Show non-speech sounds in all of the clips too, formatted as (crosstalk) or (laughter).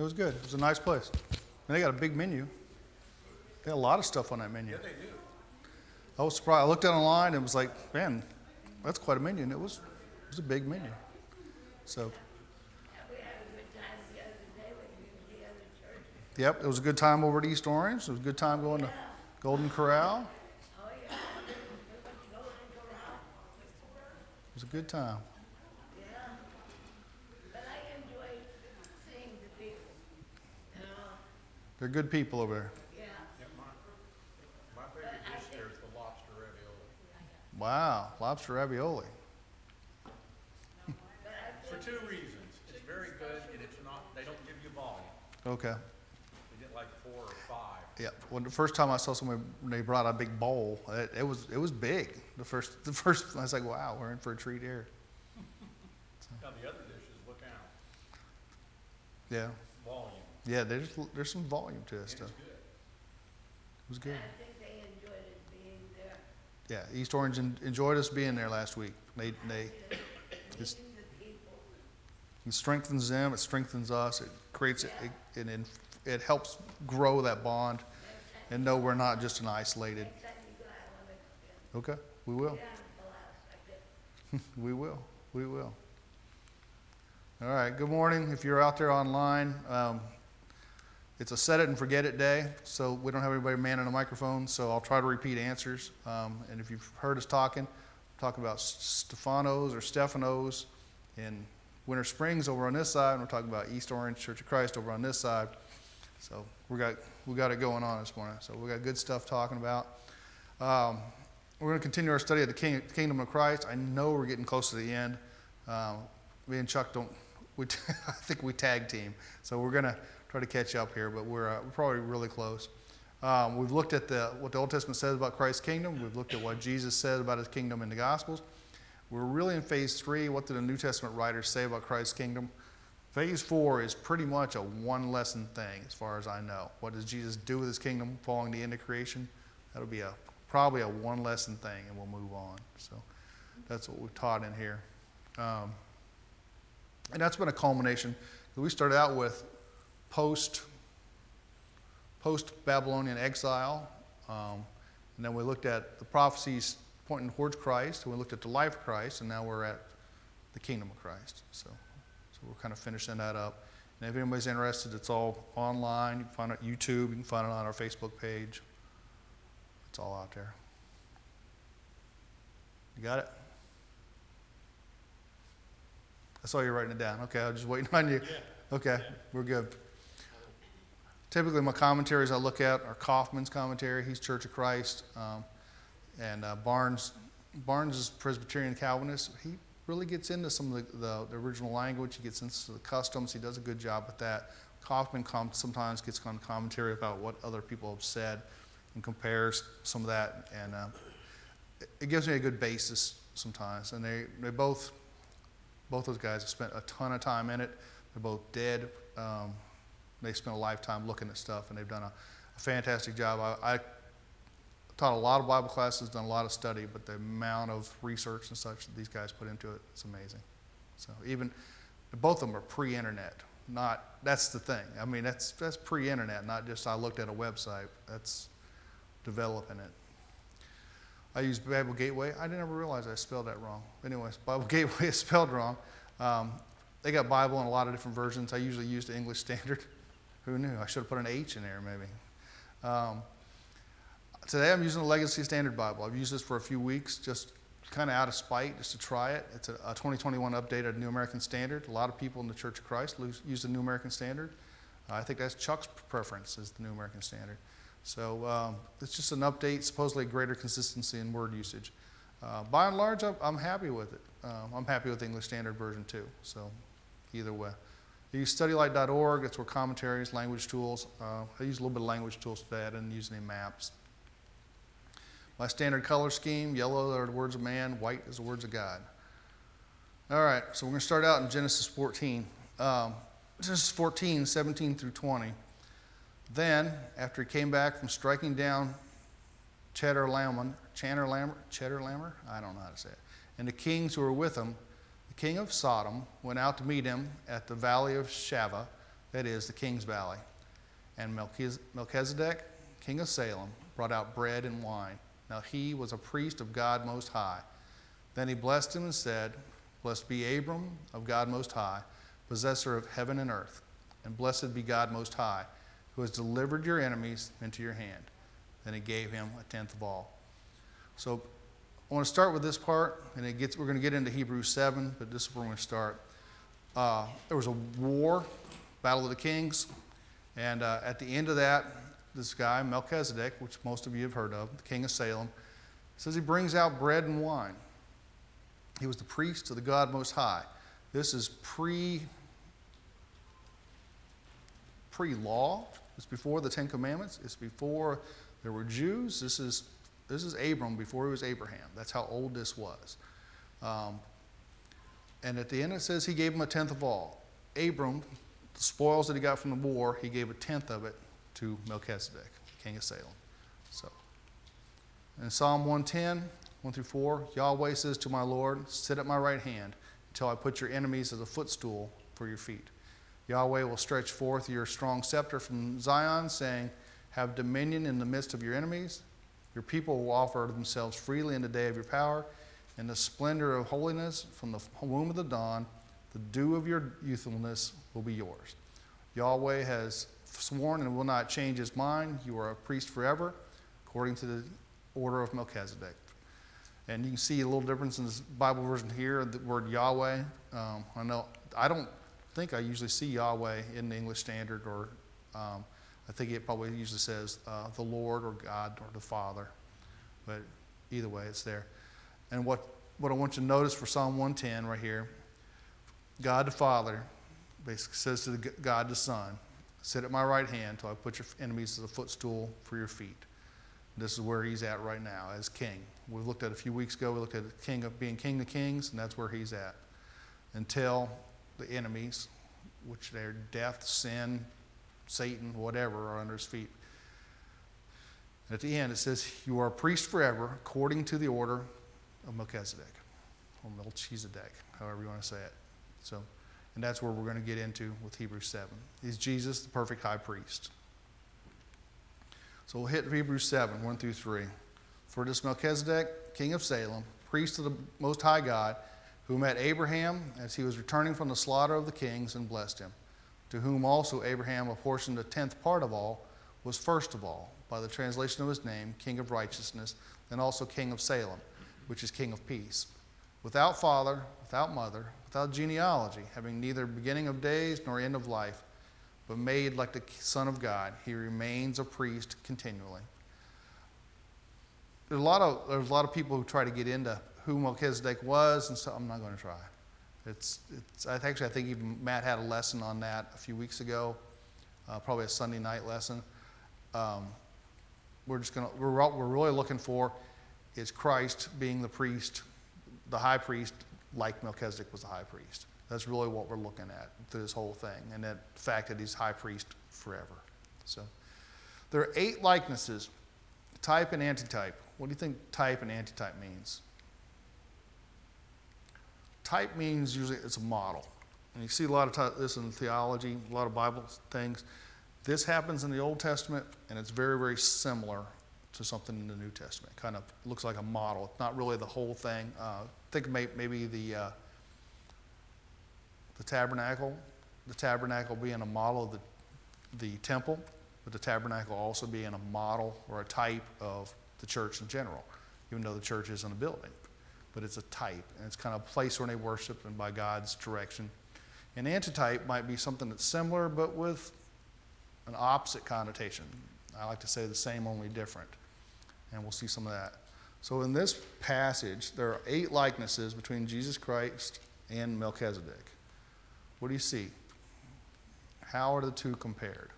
It was good. It was a nice place. And they got a big menu. They got a lot of stuff on that menu. Yeah, they do. I was surprised. I looked at the line and was like, man, that's quite a menu. And it was, it was a big menu. So, We had a good time the other day when we were the other church. yep, it was a good time over at East Orange. It was a good time going to Golden Corral. Oh, yeah. To Golden Corral. It was a good time. Yeah. But I enjoy seeing the people. You know, They're good people over there. yeah. Yeah, my, my favorite dish there is the lobster ravioli. Wow, lobster ravioli. For two reasons. It's very good and it's not, they don't give you volume. Okay. They get like four or five. Yeah. When the first time I saw somebody, they brought a big bowl. It, it was it was big. The first the first I was like, wow, we're in for a treat here. Now, the other dishes, look out, Yeah. Volume. Yeah. There's there's some volume to it And stuff. good. It was good. I think they enjoyed it being there. Yeah. East Orange en- enjoyed us being there last week. They they it's, the it strengthens them. It strengthens us. It creates it. It, it, it helps grow that bond, and know we're not just an isolated. Next time you go, I want to Okay. We will. get on the last second. We will. We will. All right. Good morning. If you're out there online, um, it's a set it and forget it day, so we don't have anybody manning a microphone. So I'll try to repeat answers. Um, and if you've heard us talking, talking about Stefanos or Stephanos in Winter Springs over on this side, and we're talking about East Orange Church of Christ over on this side. So we got we got it going on this morning. So we got good stuff talking about. Um, we're going to continue our study of the king, kingdom of Christ. I know we're getting close to the end. Um, me and Chuck don't. We (laughs) I think we tag team, so we're going to try to catch up here, but we're, uh, probably really close. Um, we've looked at the, what the Old Testament says about Christ's kingdom. We've looked at what Jesus said about his kingdom in the Gospels. We're really in phase three. What did the New Testament writers say about Christ's kingdom? Phase four is pretty much a one lesson thing, as far as I know. What does Jesus do with his kingdom following the end of creation? That'll be a probably a one lesson thing, and we'll move on. So that's what we've taught in here, um, and that's been a culmination. We started out with post post Babylonian exile, um, and then we looked at the prophecies pointing towards Christ, and we looked at the life of Christ, and now we're at the kingdom of Christ. So, so we're kind of finishing that up. And if anybody's interested, it's all online. You can find it on YouTube. You can find it on our Facebook page. It's all out there. You got it? I saw you writing it down. Okay, I was just waiting (laughs) on you. Yeah. Okay, we're good. Typically, my commentaries I look at are Coffman's commentary. He's Church of Christ, um, and uh, Barnes. Barnes is Presbyterian Calvinist. He really gets into some of the, the, the original language. He gets into the customs. He does a good job with that. Coffman com- sometimes gets on commentary about what other people have said and compares some of that, and uh, it, gives me a good basis sometimes. And they, they both both those guys have spent a ton of time in it. They're both dead. Um, they spent a lifetime looking at stuff, and they've done a, a fantastic job. I, I taught a lot of Bible classes, done a lot of study, but the amount of research and such that these guys put into it, it's amazing. So even both of them are pre-internet. Not that's the thing. I mean, that's that's pre-internet, not just I looked at a website. That's developing it. I use Bible Gateway. I didn't ever realize I spelled that wrong. Anyways, Bible (laughs) Gateway is spelled wrong. Um, they got Bible in a lot of different versions. I usually use the English (laughs) Standard. Who knew? I should have put an H in there maybe. Um, today I'm using the Legacy Standard Bible. I've used this for a few weeks, just kind of out of spite, just to try it. It's a, a 2021 update of the New American Standard. A lot of people in the Church of Christ use the New American Standard. Uh, I think that's Chuck's preference is the New American Standard. So um, it's just an update, supposedly greater consistency in word usage. Uh, by and large, I'm, I'm happy with it. Um, I'm happy with the English Standard Version too. So either way. I use studylight.org. That's where commentaries, language tools. Uh, I use a little bit of language tools today. I didn't use any maps. My standard color scheme yellow are the words of man, white is the words of God. All right, so we're going to start out in Genesis 14. Um, Genesis 14, 17 through 20. Then, after he came back from striking down Cheddar Channer Lammer, Cheddar Lammer, I don't know how to say it, and the kings who were with him, king of Sodom went out to meet him at the valley of Shaveh, that is, the king's valley. And Melchizedek, king of Salem, brought out bread and wine. Now he was a priest of God Most High. Then he blessed him and said, Blessed be Abram of God Most High, possessor of heaven and earth, and blessed be God Most High, who has delivered your enemies into your hand. Then he gave him a tenth of all. So I want to start with this part, and it gets, we're going to get into Hebrews 7, but this is where we're going to start. Uh, there was a war, Battle of the Kings, and uh, at the end of that, this guy, Melchizedek, which most of you have heard of, the king of Salem, says he brings out bread and wine. He was the priest of the God Most High. This is pre pre law. It's before the Ten Commandments. It's before there were Jews. This is this is Abram before he was Abraham. That's how old this was. Um, and at the end it says he gave him a tenth of all. Abram, the spoils that he got from the war, he gave a tenth of it to Melchizedek, king of Salem. So, in Psalm 110, 1 through 4, Yahweh says to my Lord, Sit at my right hand until I put your enemies as a footstool for your feet. Yahweh will stretch forth your strong scepter from Zion, saying, Have dominion in the midst of your enemies. Your people will offer themselves freely in the day of your power. In the splendor of holiness, from the womb of the dawn, the dew of your youthfulness will be yours. Yahweh has sworn and will not change his mind. You are a priest forever, according to the order of Melchizedek. And you can see a little difference in this Bible version here, the word Yahweh. Um, I know I don't think I usually see Yahweh in the English Standard, or um, I think it probably usually says uh, the Lord or God or the Father. But either way, it's there. And what, what I want you to notice for Psalm 110 right here God the Father basically says to the God the Son, Sit at my right hand till I put your enemies as a footstool for your feet. This is where he's at right now as king. We looked at a few weeks ago, we looked at the king of being king of kings, and that's where he's at. Until the enemies, which they're death, sin, Satan, whatever, are under his feet. At the end, it says, You are a priest forever, according to the order of Melchizedek, or Melchizedek, however you want to say it. So, and that's where we're going to get into with Hebrews 7. Is Jesus the perfect high priest? So we'll hit Hebrews 7, 1 through 3. For this Melchizedek, king of Salem, priest of the Most High God, who met Abraham as he was returning from the slaughter of the kings and blessed him, to whom also Abraham apportioned a tenth part of all, was first of all, by the translation of his name, king of righteousness, and also king of Salem, which is king of peace. Without father, without mother, without genealogy, having neither beginning of days nor end of life, but made like the Son of God, he remains a priest continually. There's a lot of there's a lot of people who try to get into who Melchizedek was, and so I'm not going to try. It's it's I actually I think even Matt had a lesson on that a few weeks ago, uh, probably a Sunday night lesson. Um, we're just going to we're all- we're really looking for is Christ being the priest, the high priest, like Melchizedek was the high priest. That's really what we're looking at through this whole thing, and that fact that he's high priest forever. So there are eight likenesses type and antitype. What do you think type and antitype means? Type means usually it's a model. And you see a lot of this in theology, a lot of Bible things. This happens in the Old Testament, and it's very, very similar to something in the New Testament. Kind of looks like a model. It's not really the whole thing. Uh, think may, maybe the uh, the tabernacle, the tabernacle being a model of the, the temple, but the tabernacle also being a model or a type of the church in general, even though the church isn't a building. But it's a type, and it's kind of a place where they worship and by God's direction. An antitype might be something that's similar, but with an opposite connotation. I like to say the same, only different. And we'll see some of that. So in this passage, there are eight likenesses between Jesus Christ and Melchizedek. What do you see? How are the two compared?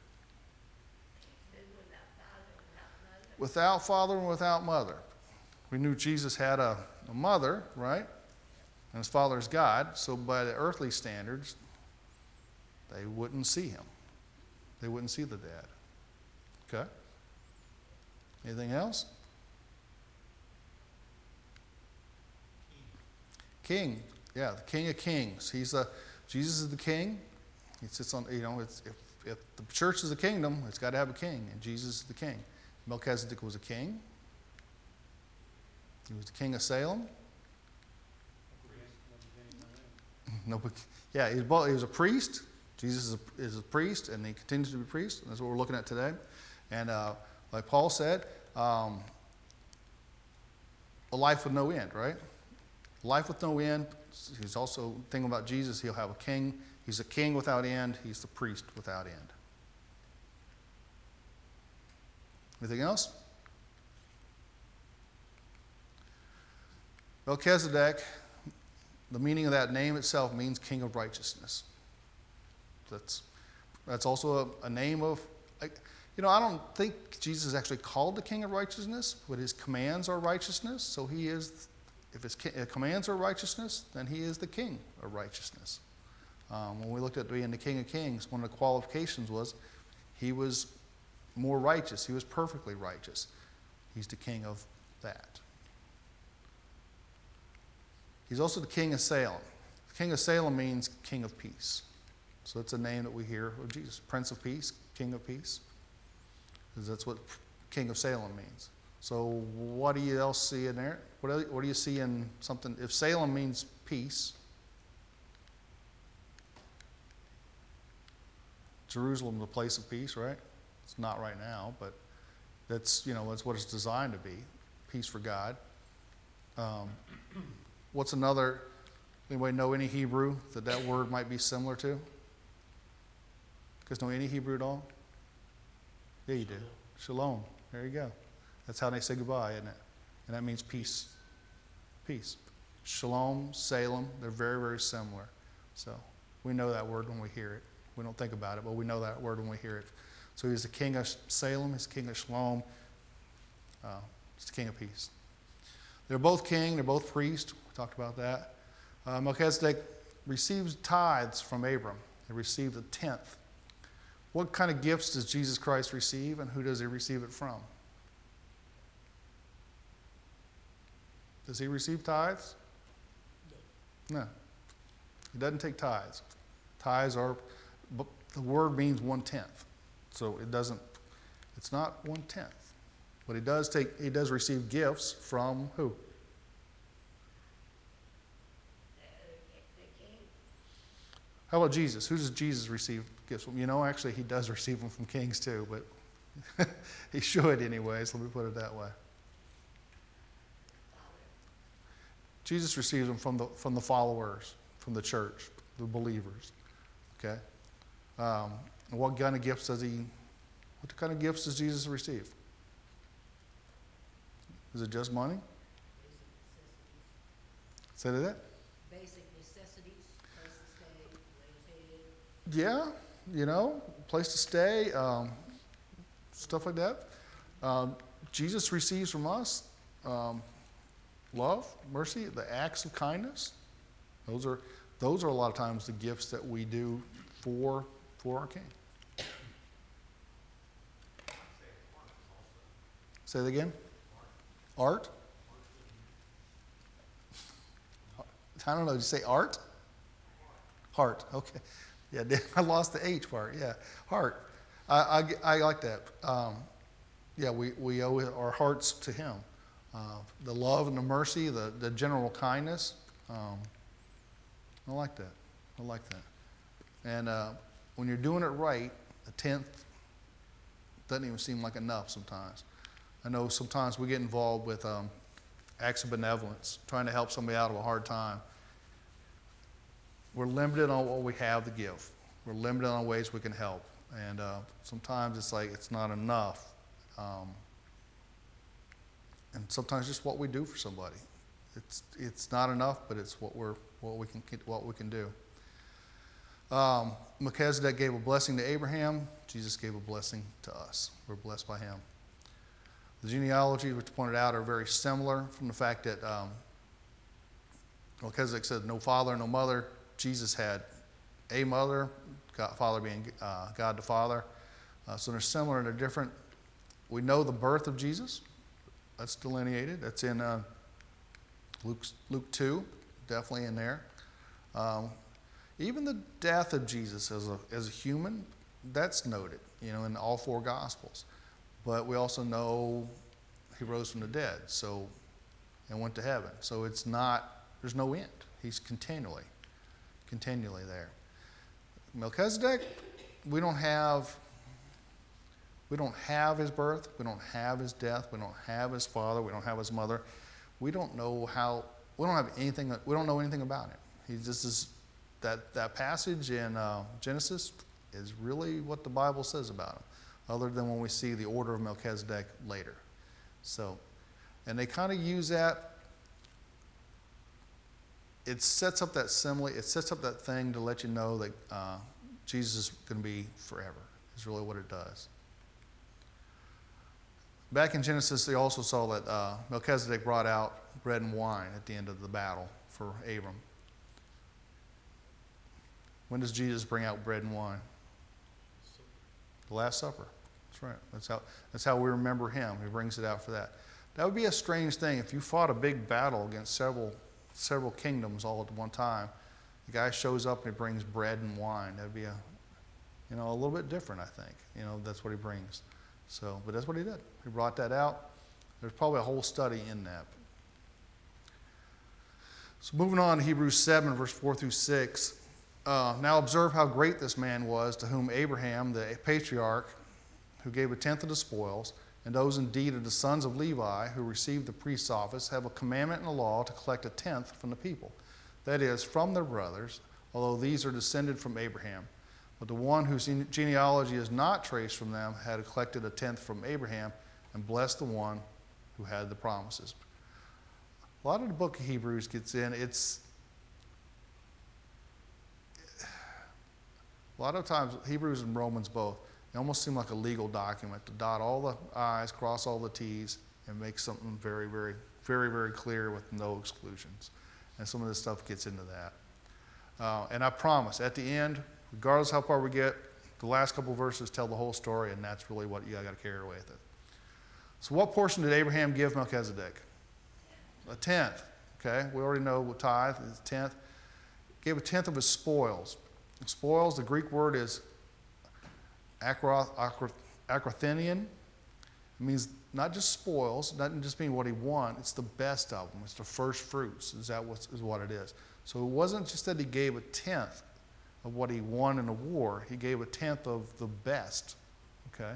Without father, without mother. Without father and without mother. We knew Jesus had a, a mother, right? And his father is God, so by the earthly standards, they wouldn't see him. They wouldn't see the dad. Okay? Anything else? King. Yeah, the King of Kings. He's a Jesus is the king. He sits on, you know, if if the church is the kingdom, it's got to have a king, and Jesus is the king. Melchizedek was a king. He was the king of Salem. Yeah, he was, both, he was a priest. Jesus is a, is a priest, and he continues to be a priest. And that's what we're looking at today. And uh, like Paul said, um, a life with no end, right? Life with no end. He's also thinking about Jesus. He'll have a king. He's a king without end. He's the priest without end. Anything else? Melchizedek, the meaning of that name itself means king of righteousness. That's, that's also a, a name of, you know, I don't think Jesus is actually called the king of righteousness, but his commands are righteousness. So he is, if his uh, commands are righteousness, then he is the king of righteousness. Um, when we looked at being the king of kings, one of the qualifications was he was more righteous. He was perfectly righteous. He's the king of that. He's also the king of Salem. The king of Salem means king of peace. So that's a name that we hear of Jesus Prince of Peace, King of Peace. Because that's what King of Salem means. So what do you else see in there? What, what do you see in something? If Salem means peace, Jerusalem, the place of peace, right? It's not right now, but that's you know that's what it's designed to be, peace for God. Um, what's another? Anybody know any Hebrew that that word might be similar to? Guys know any Hebrew at all? Yeah, you do. Shalom. There you go. That's how they say goodbye, isn't it? And that means peace. Peace. Shalom, Salem, they're very, very similar. So we know that word when we hear it. We don't think about it, but we know that word when we hear it. So he's the king of Salem, he's the king of Shalom, uh, he's the king of peace. They're both king, they're both priest. We talked about that. Uh, Melchizedek receives tithes from Abram. He received a tenth. What kind of gifts does Jesus Christ receive, and who does he receive it from? Does he receive tithes? No. He doesn't take tithes. Tithes are, the word means one tenth. So it doesn't, it's not one tenth. But he does take, he does receive gifts from who? How about Jesus? Who does Jesus receive gifts from? You know, actually, he does (laughs) receive them from kings too, but (laughs) he should, anyways. Let me put it that way. Jesus receives them from the, from the followers, from the church, the believers. Okay? Um, what kind of gifts does he, what kind of gifts does Jesus receive? Is it just money? Say that? basic necessities, place to stay, Yeah, you know, place to stay, um, stuff like that. Um, Jesus receives from us um, love, mercy, the acts of kindness. Those are those are a lot of times the gifts that we do for for our King. Say it again. Art. I don't know. Did you say art? Heart. Okay. Yeah, (laughs) I lost the H part. Yeah, heart. I, I, I like that. Um, yeah, we, we owe our hearts to Him. Uh, the love and the mercy, the, the general kindness. Um, I like that. I like that. And uh, when you're doing it right, a tenth doesn't even seem like enough sometimes. I know sometimes we get involved with um, acts of benevolence, trying to help somebody out of a hard time. We're limited on what we have to give. We're limited on ways we can help. And uh, sometimes it's like it's not enough. Um, and sometimes just what we do for somebody. It's, it's not enough, but it's what, we're, what, we can, what we can do. Um, Melchizedek gave a blessing to Abraham. Jesus gave a blessing to us. We're blessed by him. The genealogies, which pointed out, are very similar from the fact that um, Melchizedek said, no father, no mother. Jesus had a mother, God, father being uh, God the Father. Uh, so they're similar and they're different. We know the birth of Jesus. That's delineated. That's in uh, Luke, Luke 2, definitely in there. Um, even the death of Jesus as a, as a human that's noted, you know, in all four Gospels. But we also know he rose from the dead, so and went to heaven. So it's not there's no end. He's continually, continually there. Melchizedek, we don't have we don't have his birth, we don't have his death, we don't have his father, we don't have his mother. We don't know how we don't have anything we don't know anything about him. He just is that that passage in uh, Genesis is really what the Bible says about him, other than when we see the order of Melchizedek later. So, and they kind of use that. It sets up that simile. It sets up that thing to let you know that uh, Jesus is going to be forever. Is really what it does. Back in Genesis, they also saw that uh, Melchizedek brought out bread and wine at the end of the battle for Abram. When does Jesus bring out bread and wine? The Last Supper. That's right. That's how, that's how we remember him. He brings it out for that. That would be a strange thing if you fought a big battle against several, several kingdoms all at one time. The guy shows up and he brings bread and wine. That'd be a, you know, a little bit different, I think. You know, that's what he brings. So, but that's what he did. He brought that out. There's probably a whole study in that. So moving on to Hebrews 7, verse 4 through 6. Uh, now observe how great this man was to whom Abraham, the patriarch, who gave a tenth of the spoils, and those indeed of the sons of Levi who received the priest's office have a commandment in the law to collect a tenth from the people, that is, from their brothers, although these are descended from Abraham. But the one whose genealogy is not traced from them had collected a tenth from Abraham and blessed the one who had the promises. A lot of the book of Hebrews gets in, it's a lot of times, Hebrews and Romans both, they almost seem like a legal document to dot all the I's, cross all the T's, and make something very, very, very, very clear with no exclusions. And some of this stuff gets into that. Uh, and I promise, at the end, regardless how far we get, the last couple verses tell the whole story, and that's really what you got to carry away with it. So, what portion did Abraham give Melchizedek? A tenth. Okay, we already know what tithe is a tenth. Gave a tenth of his spoils. Spoils, the Greek word is akrothinion. It means not just spoils, doesn't just mean what he won, it's the best of them. It's the first fruits, is that what, is what it is. So it wasn't just that he gave a tenth of what he won in a war, he gave a tenth of the best. Okay?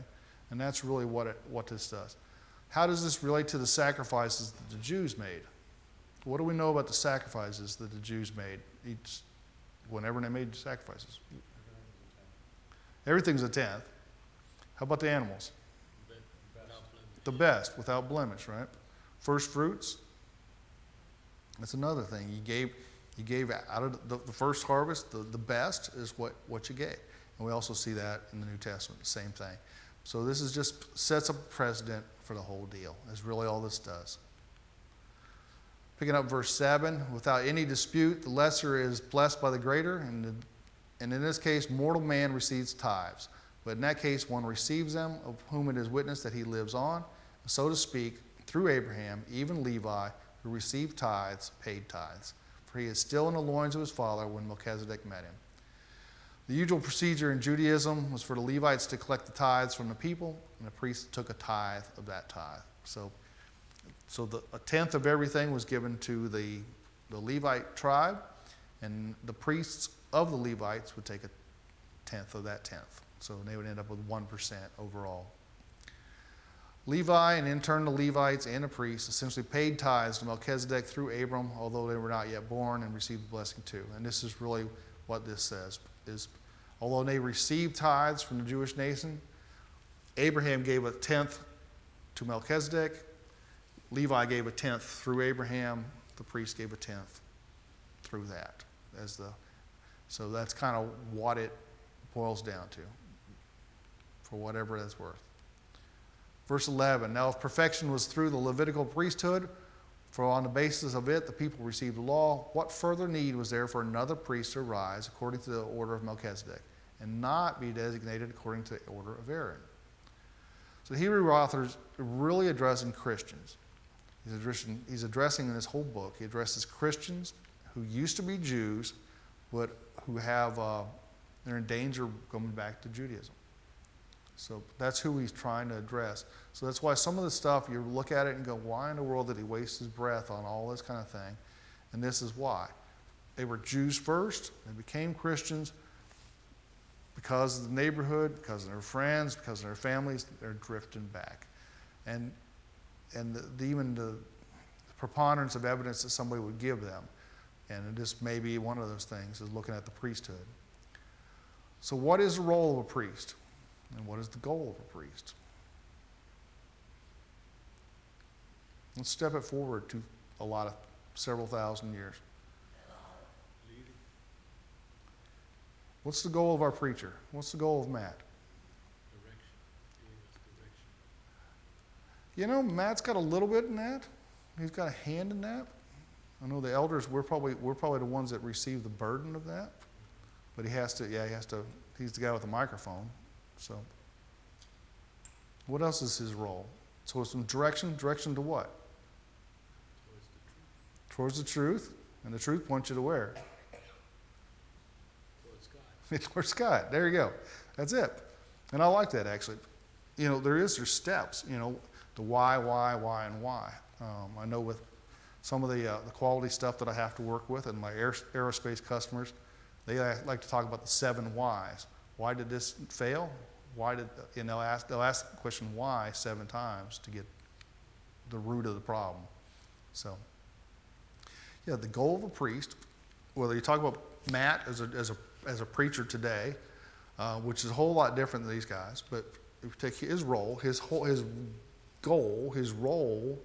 And that's really what, it, what this does. How does this relate to the sacrifices that the Jews made? What do we know about the sacrifices that the Jews made each, whenever they made sacrifices? Everything's a tenth. How about the animals? The best, without blemish, right? First fruits. That's another thing. You gave, you gave out of the, the first harvest, the, the best is what, what you gave. And we also see that in the New Testament, the same thing. So this is just sets a precedent for the whole deal, is really all this does. Picking up verse 7, without any dispute, the lesser is blessed by the greater, and, the, and in this case, mortal man receives tithes. But in that case, one receives them, of whom it is witnessed that he lives on, so to speak, through Abraham, even Levi, who received tithes, paid tithes. For he is still in the loins of his father when Melchizedek met him. The usual procedure in Judaism was for the Levites to collect the tithes from the people, and the priest took a tithe of that tithe. So so the, a tenth of everything was given to the, the Levite tribe, and the priests of the Levites would take a tenth of that tenth. So they would end up with 1% overall. Levi, and in turn the Levites and the priests, essentially paid tithes to Melchizedek through Abram, although they were not yet born, and received the blessing too. And this is really what this says: is although they received tithes from the Jewish nation, Abraham gave a tenth to Melchizedek, Levi gave a tenth through Abraham, the priest gave a tenth through that as the so that's kind of what it boils down to for whatever that's worth. Verse 11 Now, if perfection was through the Levitical priesthood, for on the basis of it the people received the law, what further need was there for another priest to arise according to the order of Melchizedek and not be designated according to the order of Aaron? So the Hebrew authors really addressing Christians. He's addressing, he's addressing in this whole book, he addresses Christians who used to be Jews, but who have, uh, they're in danger of going back to Judaism. So that's who he's trying to address. So that's why some of the stuff you look at it and go, why in the world did he waste his breath on all this kind of thing? And this is why. They were Jews first, they became Christians because of the neighborhood, because of their friends, because of their families, they're drifting back. And, and the, the- even the preponderance of evidence that somebody would give them, and this may be one of those things, is looking at the priesthood. So, what is the role of a priest? And what is the goal of a priest? Let's step it forward to a lot of several thousand years. What's the goal of our preacher? What's the goal of Matt? You know, Matt's got a little bit in that. He's got a hand in that. I know the elders, we're probably, we're probably the ones that receive the burden of that. But he has to, yeah, he has to, he's the guy with the microphone. So, what else is his role? So, some direction. Direction to what? Towards the truth. Towards the truth. And the truth points you to where? (laughs) Towards God. There you go. That's it. And I like that actually. You know, there is there's steps. You know, the why, why, why, and why. Um, I know with some of the uh, the quality stuff that I have to work with, and my aer- aerospace customers, they like to talk about the seven whys. Why did this fail? Why did and they'll ask they'll ask the question why seven times to get the root of the problem. So, yeah, the goal of a priest, whether you talk about Matt as a, as a, as a preacher today, uh, which is a whole lot different than these guys, but if you take his role, his, whole, his goal, his role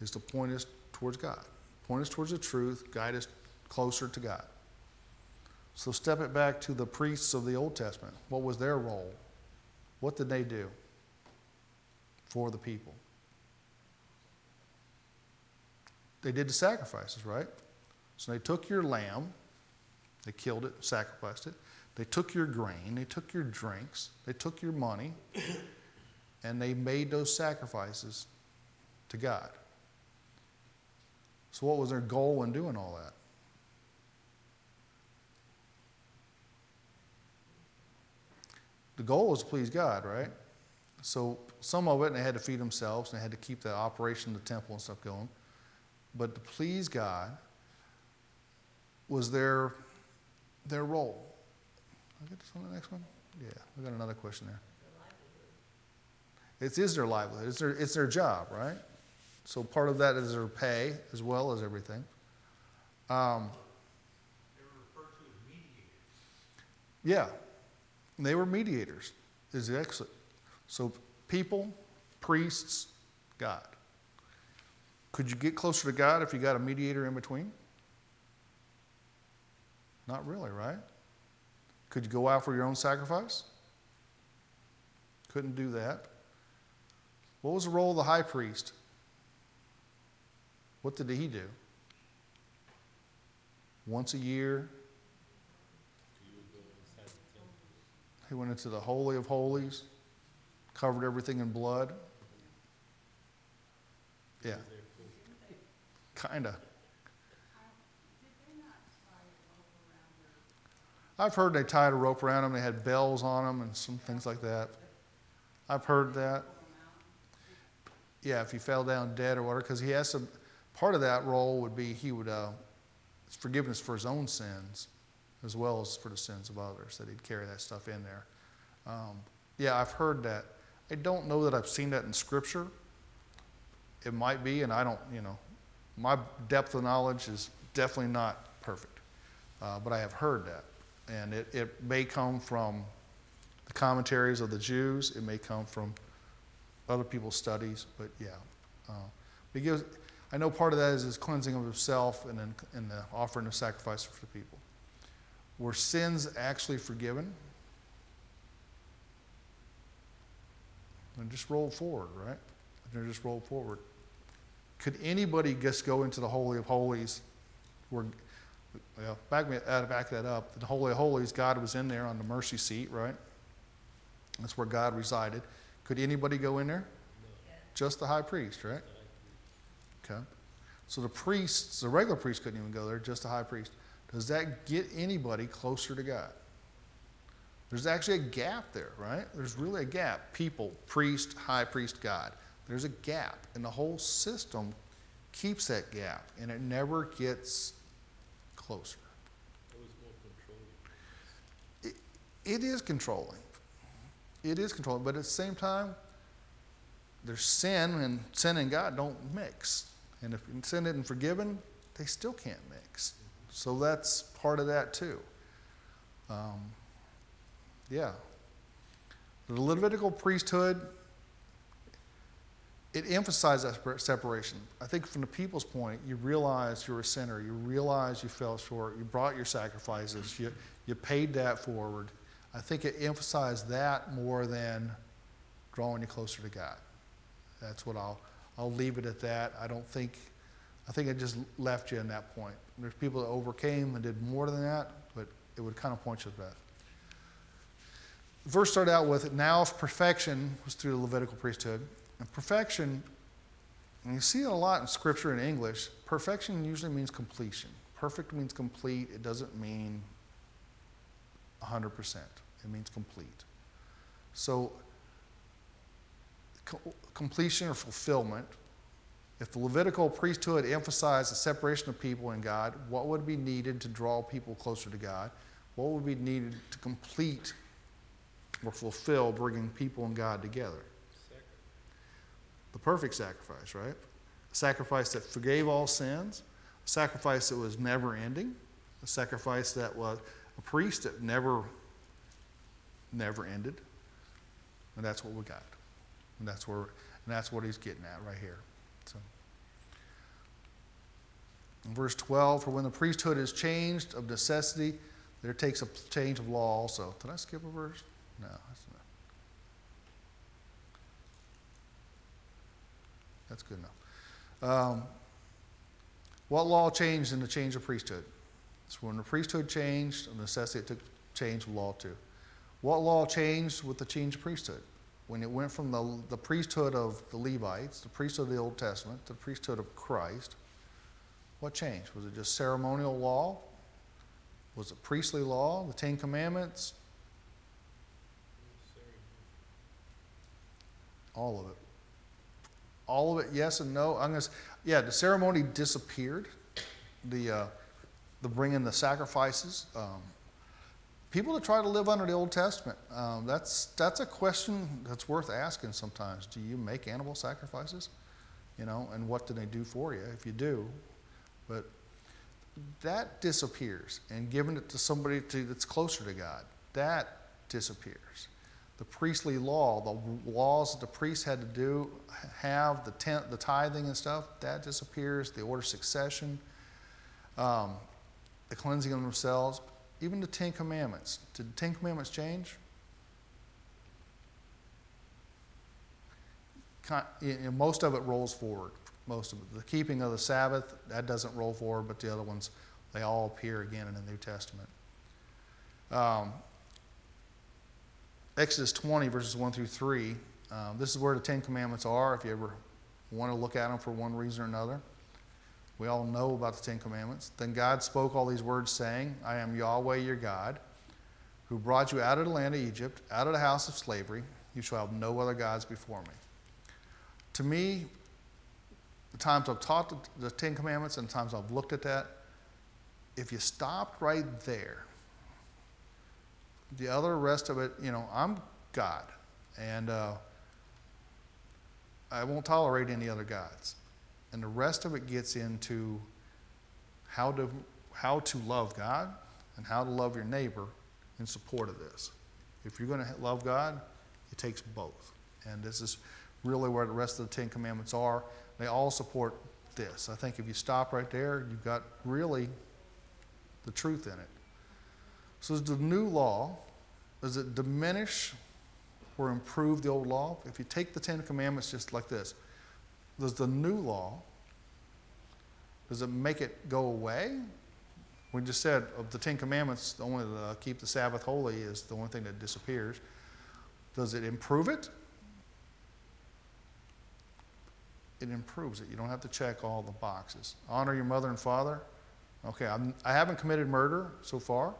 is to point us towards God, point us towards the truth, guide us closer to God. So step it back to the priests of the Old Testament. What was their role? What did they do for the people? They did the sacrifices, right? So they took your lamb, they killed it, sacrificed it. They took your grain, they took your drinks, they took your money, and they made those sacrifices to God. So, what was their goal in doing all that? The goal was to please God, right? So, some of it, they had to feed themselves, and they had to keep the operation of the temple and stuff going. But to please God was their, their role. I get this on the next one? Yeah, we got another question there. It is their livelihood. It's their, it's their job, right? So part of that is their pay as well as everything. Um, They were referred to as mediators. yeah, they were mediators. Is excellent. So people, priests, God. Could you get closer to God if you got a mediator in between? Not really, right? Could you go out for your own sacrifice? Couldn't do that. What was the role of the high priest? What did he do? Once a year, he went into the Holy of Holies, covered everything in blood. Yeah. Kind of. I've heard they tied a rope around them, they had bells on them and some things like that. I've heard that. Yeah, if he fell down dead or whatever, because he has some, part of that role would be he would, uh, forgiveness for his own sins as well as for the sins of others, that he'd carry that stuff in there. Um, yeah, I've heard that. I don't know that I've seen that in Scripture. It might be, and I don't, you know, my depth of knowledge is definitely not perfect, uh, but I have heard that. And it, it may come from the commentaries of the Jews, it may come from other people's studies, but yeah. Uh, because I know part of that is his cleansing of himself and then and the offering of sacrifice for the people. Were sins actually forgiven? And just roll forward, right? And just roll forward. Could anybody just go into the Holy of Holies where well, back, me, uh, back that up. The Holy of Holies, God was in there on the mercy seat, right? That's where God resided. Could anybody go in there? Just the high priest, right? Okay. So the priests, the regular priest couldn't even go there, just the high priest. Does that get anybody closer to God? There's actually a gap there, right? There's really a gap. People, priest, high priest, God. There's a gap, and the whole system keeps that gap, and it never gets closer. It, it is controlling. It is controlling, but at the same time, there's sin, and sin and God don't mix. And if sin isn't forgiven, they still can't mix. So that's part of that too. Um, yeah. The Levitical priesthood, it emphasized that separation. I think from the people's point, you realize you're a sinner. You realize you fell short. You brought your sacrifices. You, you paid that forward. I think it emphasized that more than drawing you closer to God. That's what I'll, I'll leave it at that. I don't think, I think it just left you in that point. There's people that overcame and did more than that, but it would kind of point you to that. The verse started out with, now if perfection was through the Levitical priesthood. And perfection, and you see it a lot in scripture in English, perfection usually means completion. Perfect means complete, it doesn't mean 100%. It means complete. So, co- completion or fulfillment. If the Levitical priesthood emphasized the separation of people and God, what would be needed to draw people closer to God? What would be needed to complete or fulfill bringing people and God together? The perfect sacrifice, right? A sacrifice that forgave all sins, a sacrifice that was never ending, a sacrifice that was a priest that never, never ended. And that's what we got. And that's where, and that's what he's getting at right here. So, in verse 12, for when the priesthood is changed of necessity, there takes a change of law also. Did I skip a verse? No, that's not. That's good enough. Um, what law changed in the change of priesthood? So when the priesthood changed, of necessity it took change of law too. What law changed with the change of priesthood? When it went from the, the priesthood of the Levites, the priesthood of the Old Testament, to the priesthood of Christ, what changed? Was it just ceremonial law? Was it priestly law? The Ten Commandments? All of it. All of it, yes and no. I'm gonna, yeah, the ceremony disappeared. The, uh, the bringing the sacrifices. Um, people that try to live under the Old Testament, um, that's, that's a question that's worth asking sometimes. Do you make animal sacrifices? You know, and what do they do for you if you do? But that disappears, and giving it to somebody to, that's closer to God, that disappears. The priestly law, the laws that the priests had to do, have the tent, the tithing and stuff, that disappears. The order of succession, um, the cleansing of themselves, even the Ten Commandments. Did the Ten Commandments change? Most of it rolls forward. Most of it. The keeping of the Sabbath, that doesn't roll forward, but the other ones, they all appear again in the New Testament. Um, Exodus 20, verses 1 through 3. Um, this is where the Ten Commandments are, if you ever want to look at them for one reason or another. We all know about the Ten Commandments. Then God spoke all these words, saying, I am Yahweh your God, who brought you out of the land of Egypt, out of the house of slavery. You shall have no other gods before me. To me, the times I've taught the, Ten Commandments and the times I've looked at that, if you stopped right there, the other rest of it, you know, I'm God, and uh, I won't tolerate any other gods. And the rest of it gets into how to how to love God and how to love your neighbor in support of this. If you're going to love God, it takes both. And this is really where the rest of the Ten Commandments are. They all support this. I think if you stop right there, you've got really the truth in it. So, is the new law, does it diminish or improve the old law? If you take the Ten Commandments just like this, does the new law, does it make it go away? We just said of the Ten Commandments, the only the keep the Sabbath holy is the only thing that disappears. Does it improve it? It improves it. You don't have to check all the boxes. Honor your mother and father. Okay, I'm, I haven't committed murder so far.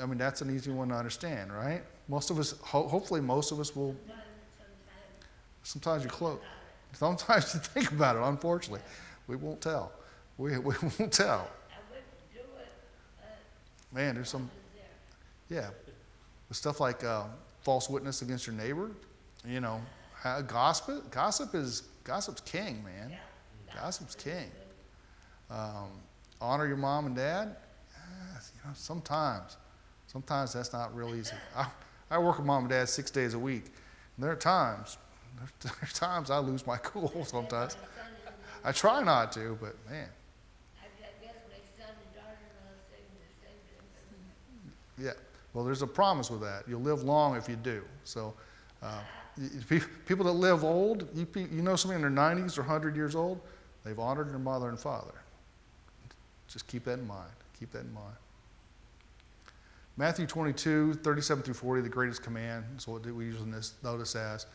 I mean, that's an easy one to understand, right? Most of us, ho- hopefully, most of us will. Sometimes you close. (laughs) Sometimes you think about it. Unfortunately, we won't tell. We, we (laughs) won't tell. I wouldn't do it, but Man, there's some. Yeah, stuff like uh, false witness against your neighbor. You know, gossip. Gossip is gossip's king, man. Gossip's king. Um, honor your mom and dad. Yes, you know, sometimes, sometimes that's not real easy. I, I work with mom and dad six days a week. And there are times, there are (laughs) times I lose my cool. (laughs) Sometimes I try not to, but man. Yeah, well, there's a promise with that. You'll live long if you do. So, uh, people that live old, you, you know somebody in their 90s or 100 years old, they've honored their mother and father. Just keep that in mind. Keep that in mind. Matthew 22, 37 through 40, the greatest command is what we usually this- notice as.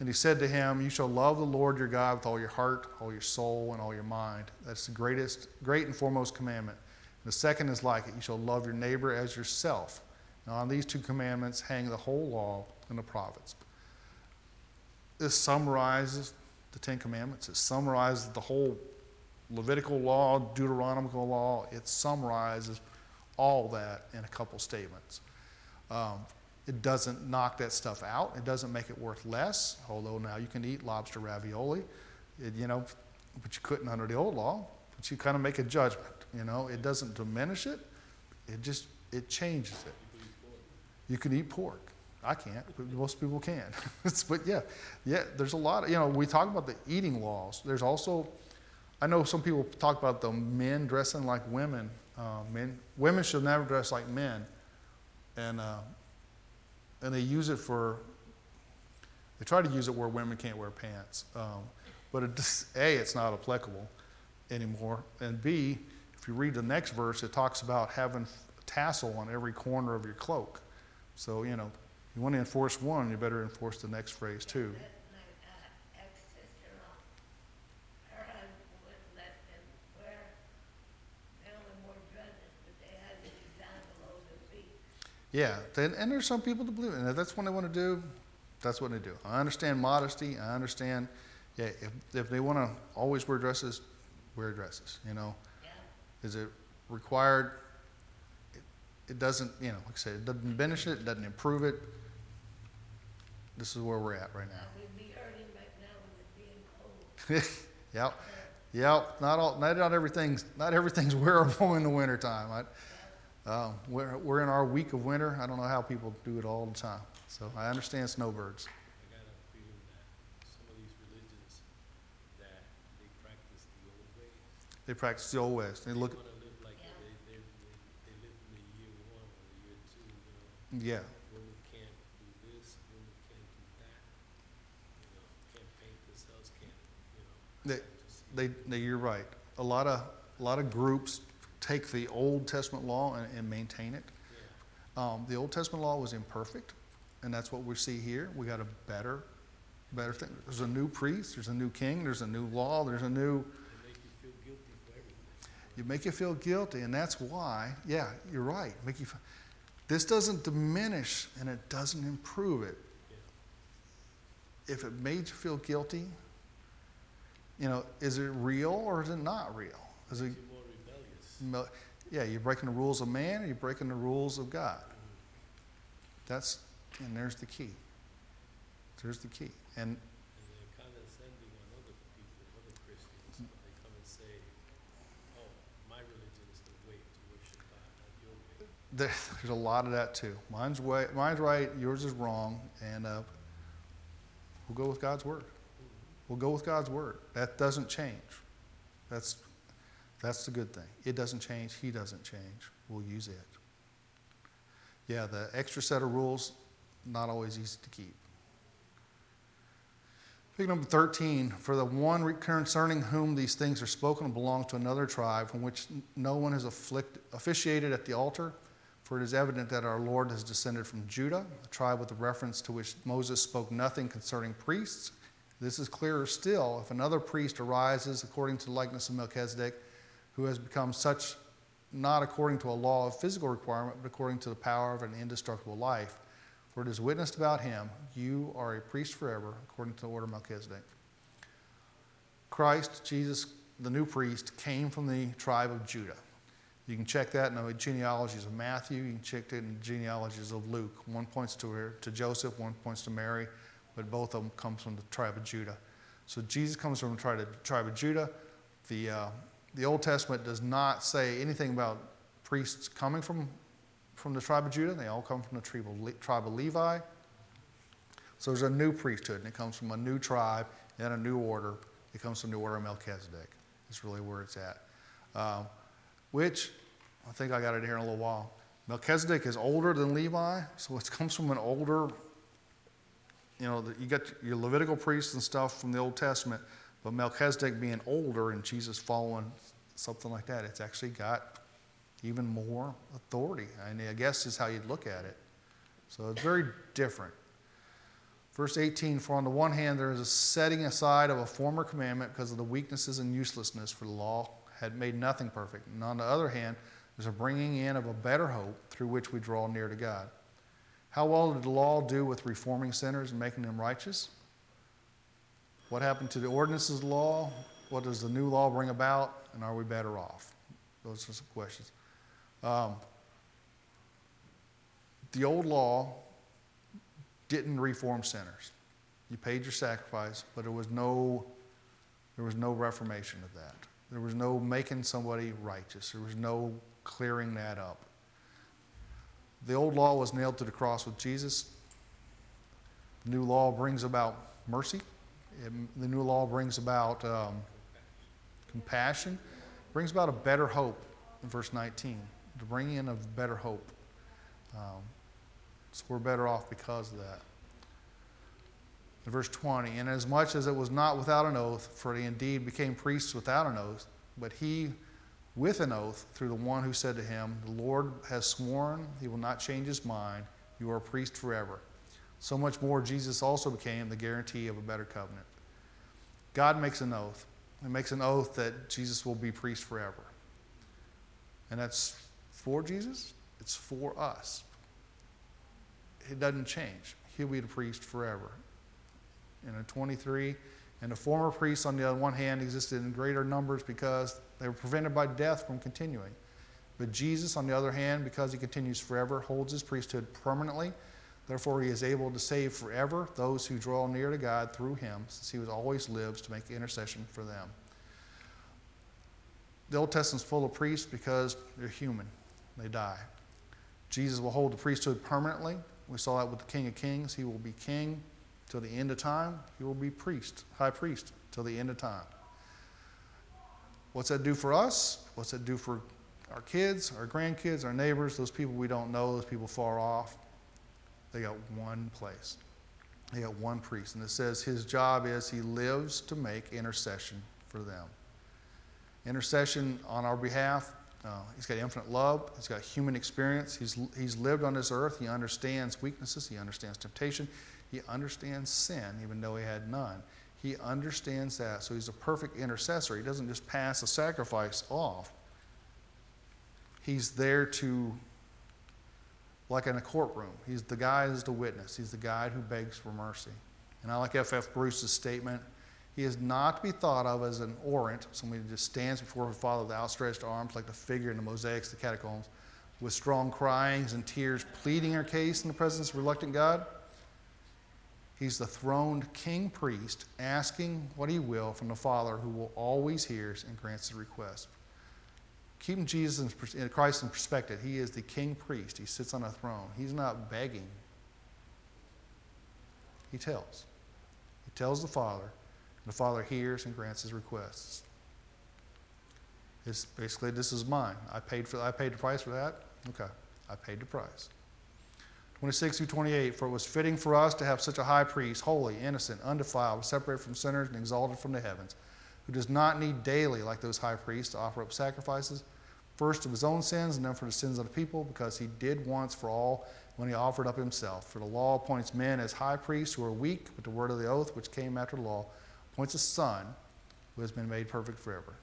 And he said to him, You shall love the Lord your God with all your heart, all your soul, and all your mind. That's the greatest, great and foremost commandment. The second is like it you shall love your neighbor as yourself. Now, on these two commandments hang the whole law and the prophets. This summarizes the Ten Commandments, it summarizes the whole Levitical law, Deuteronomical law. It summarizes all that in a couple statements. Um, it doesn't knock that stuff out. It doesn't make it worth less, although now you can eat lobster ravioli, it, you know, but you couldn't under the old law. But you kind of make a judgment, you know. It doesn't diminish it. It just it changes it. You can eat pork. I can't, but most people can. (laughs) but yeah, yeah. There's a lot. Of, you know, we talk about the eating laws. There's also, I know some people talk about the men dressing like women. Uh, men, women should never dress like men, and uh, and they use it for. They try to use it where women can't wear pants, um, but it a it's not applicable anymore, and b if you read the next verse, it talks about having a tassel on every corner of your cloak. So you know, you want to enforce one, you better enforce the next phrase too. That my uh, ex-sister-in-law, her husband wouldn't let them wear, they only wore dresses, but they had to be down below their feet. Yeah, then, and there's some people that believe it. And if that's what they want to do, that's what they do. I understand modesty. I understand, yeah, if, if they want to always wear dresses, wear dresses, you know. Yeah, Is it required? It, it doesn't, you know, like I said, it doesn't diminish it, it doesn't improve it. This is where we're at right now now. we'd be hurting right now with it being cold. (laughs) yep, yep. Not all, not, not everything's, not everything's (laughs) wearable in the wintertime. I, um, we're, we're in our week of winter. I don't know how people do it all the time. So I understand snowbirds. I got a feeling that some of these religions that they practice the old ways. They practice the old west. They They look, want to live like Yeah. they, they, they, they live in the year one or the year two, you know. yeah, Women can't do this, women can't do that. You know, can't paint themselves, can't, you know. They, they, they, you're right. A lot of, a lot of groups take the Old Testament law and, and maintain it. Yeah, Um, the Old Testament law was imperfect, and that's what we see here. We got a better, better thing. There's a new priest, there's a new king, there's a new law, there's a new, you feel guilty for everything. you make you feel guilty, and that's why, yeah, you're right. Make you, f- this doesn't diminish and it doesn't improve it. Yeah. If it made you feel guilty, you know, is it real or is it not real? Is it, You're more rebellious. No, yeah, you're breaking the rules of man, or you're breaking the rules of God. That's, and there's the key. There's the key. And And condescending on other people, other Christians, when they come and say, oh, my religion is the way to worship God, not your way. there, there's a lot of that too. Mine's way, mine's right, yours is wrong, and uh, we'll go with God's word. We'll go with God's word. That doesn't change. That's, that's the good thing. It doesn't change. He doesn't change. We'll use it. Yeah, the extra set of rules, not always easy to keep. Pick number 13. For the one concerning whom these things are spoken belongs to another tribe from which no one has afflict, officiated at the altar. For it is evident that our Lord has descended from Judah, a tribe with a reference to which Moses spoke nothing concerning priests. This is clearer still if another priest arises according to the likeness of Melchizedek, who has become such not according to a law of physical requirement, but according to the power of an indestructible life. For it is witnessed about him, you are a priest forever, according to the order of Melchizedek. Christ, Jesus, the new priest, came from the tribe of Judah. You can check that in the genealogies of Matthew. You can check it in the genealogies of Luke. One points to, her, to Joseph, one points to Mary, but both of them comes from the tribe of Judah. So Jesus comes from the tribe of, tribe of Judah. The, uh, the Old Testament does not say anything about priests coming from, from the tribe of Judah. They all come from the tribe of, Le- tribe of Levi. So there's a new priesthood, and it comes from a new tribe and a new order. It comes from the order of Melchizedek. It's really where it's at. Um, which, I think I got it here in a little while. Melchizedek is older than Levi, so it comes from an older, you know, you got your Levitical priests and stuff from the Old Testament, but Melchizedek being older and Jesus following something like that, it's actually got even more authority. And I guess is how you'd look at it. So it's very different. Verse 18 For on the one hand, there is a setting aside of a former commandment because of the weaknesses and uselessness, for the law had made nothing perfect. And on the other hand, there's a bringing in of a better hope through which we draw near to God. How well did the law do with reforming sinners and making them righteous? What happened to the ordinances law? What does the new law bring about? And are we better off? Those are some questions. Um, the old law didn't reform sinners. You paid your sacrifice, but there was no, there was no reformation of that. There was no making somebody righteous. There was no clearing that up. The old law was nailed to the cross with Jesus. The new law brings about mercy. It, the new law brings about um, compassion, brings about a better hope in verse 19, the bringing in of better hope. Um, so we're better off because of that. In verse 20, and as much as it was not without an oath, for he indeed became priests without an oath, but he with an oath through the one who said to him, The Lord has sworn he will not change his mind. You are a priest forever. So much more, Jesus also became the guarantee of a better covenant. God makes an oath. He makes an oath that Jesus will be priest forever. And that's for Jesus, it's for us. It doesn't change. He'll be the priest forever. In 23, and the former priests, on the one hand, existed in greater numbers because they were prevented by death from continuing. But Jesus, on the other hand, because he continues forever, holds his priesthood permanently. Therefore, he is able to save forever those who draw near to God through him, since he always lives to make intercession for them. The Old Testament's full of priests because they're human, they die. Jesus will hold the priesthood permanently. We saw that with the King of Kings. He will be king till the end of time. He will be priest, high priest, till the end of time. What's that do for us? What's that do for our kids, our grandkids, our neighbors, those people we don't know, those people far off? They got one place. They got one priest. And it says his job is he lives to make intercession for them. Intercession on our behalf. Uh, he's got infinite love. He's got human experience. He's, he's lived on this earth. He understands weaknesses. He understands temptation. He understands sin, even though he had none. He understands that. So he's a perfect intercessor. He doesn't just pass a sacrifice off. He's there to, like in a courtroom, he's the guy who's the witness. He's the guy who begs for mercy. And I like F. F. Bruce's statement. He is not to be thought of as an orant, somebody who just stands before her father with outstretched arms, like the figure in the mosaics, the catacombs, with strong cryings and tears, pleading her case in the presence of reluctant God. He's the throned king priest asking what he will from the Father who will always hears and grants his request. Keeping Jesus in Christ in perspective, he is the king priest. He sits on a throne. He's not begging. He tells. He tells the Father, and the Father hears and grants his requests. It's basically this is mine. I paid for I paid the price for that. Okay. I paid the price. 26 through 28, for it was fitting for us to have such a high priest, holy, innocent, undefiled, separated from sinners, and exalted from the heavens, who does not need daily, like those high priests, to offer up sacrifices, first of his own sins and then for the sins of the people, because he did once for all when he offered up himself. For the law appoints men as high priests who are weak, but the word of the oath, which came after the law, appoints a son who has been made perfect forever.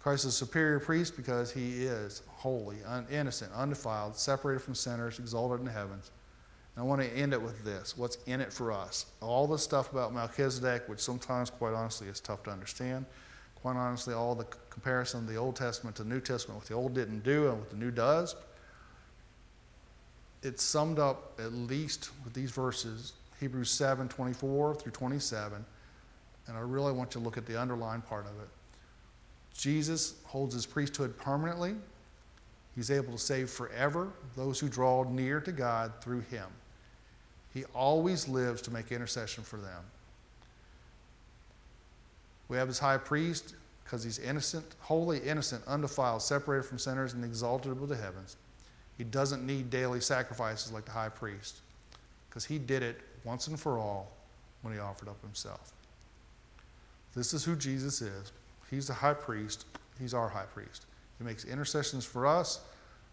Christ is a superior priest because he is holy, un- innocent, undefiled, separated from sinners, exalted in the heavens. I want to end it with this what's in it for us? All the stuff about Melchizedek, which sometimes, quite honestly, is tough to understand. Quite honestly, all the comparison of the Old Testament to the New Testament, what the Old didn't do and what the New does, it's summed up at least with these verses, Hebrews 7 24 through 27. And I really want you to look at the underlying part of it. Jesus holds his priesthood permanently. He's able to save forever those who draw near to God through him. He always lives to make intercession for them. We have his high priest because he's innocent, holy, innocent, undefiled, separated from sinners, and exalted above the heavens. He doesn't need daily sacrifices like the high priest because he did it once and for all when he offered up himself. This is who Jesus is. He's the high priest, he's our high priest. He makes intercessions for us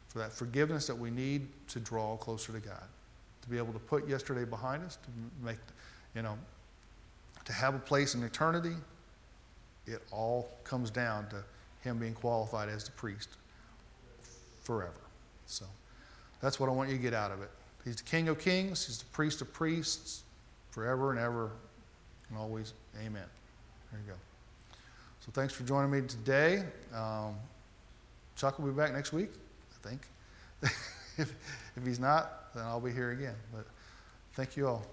for that forgiveness that we need to draw closer to God. To be able to put yesterday behind us, to make, you know, to have a place in eternity, it all comes down to him being qualified as the priest forever. So that's what I want you to get out of it. He's the King of kings, he's the priest of priests, forever and ever and always. Amen. There you go. So thanks for joining me today. Um, Chuck will be back next week, I think. (laughs) if, he's not, then I'll be here again. But thank you all.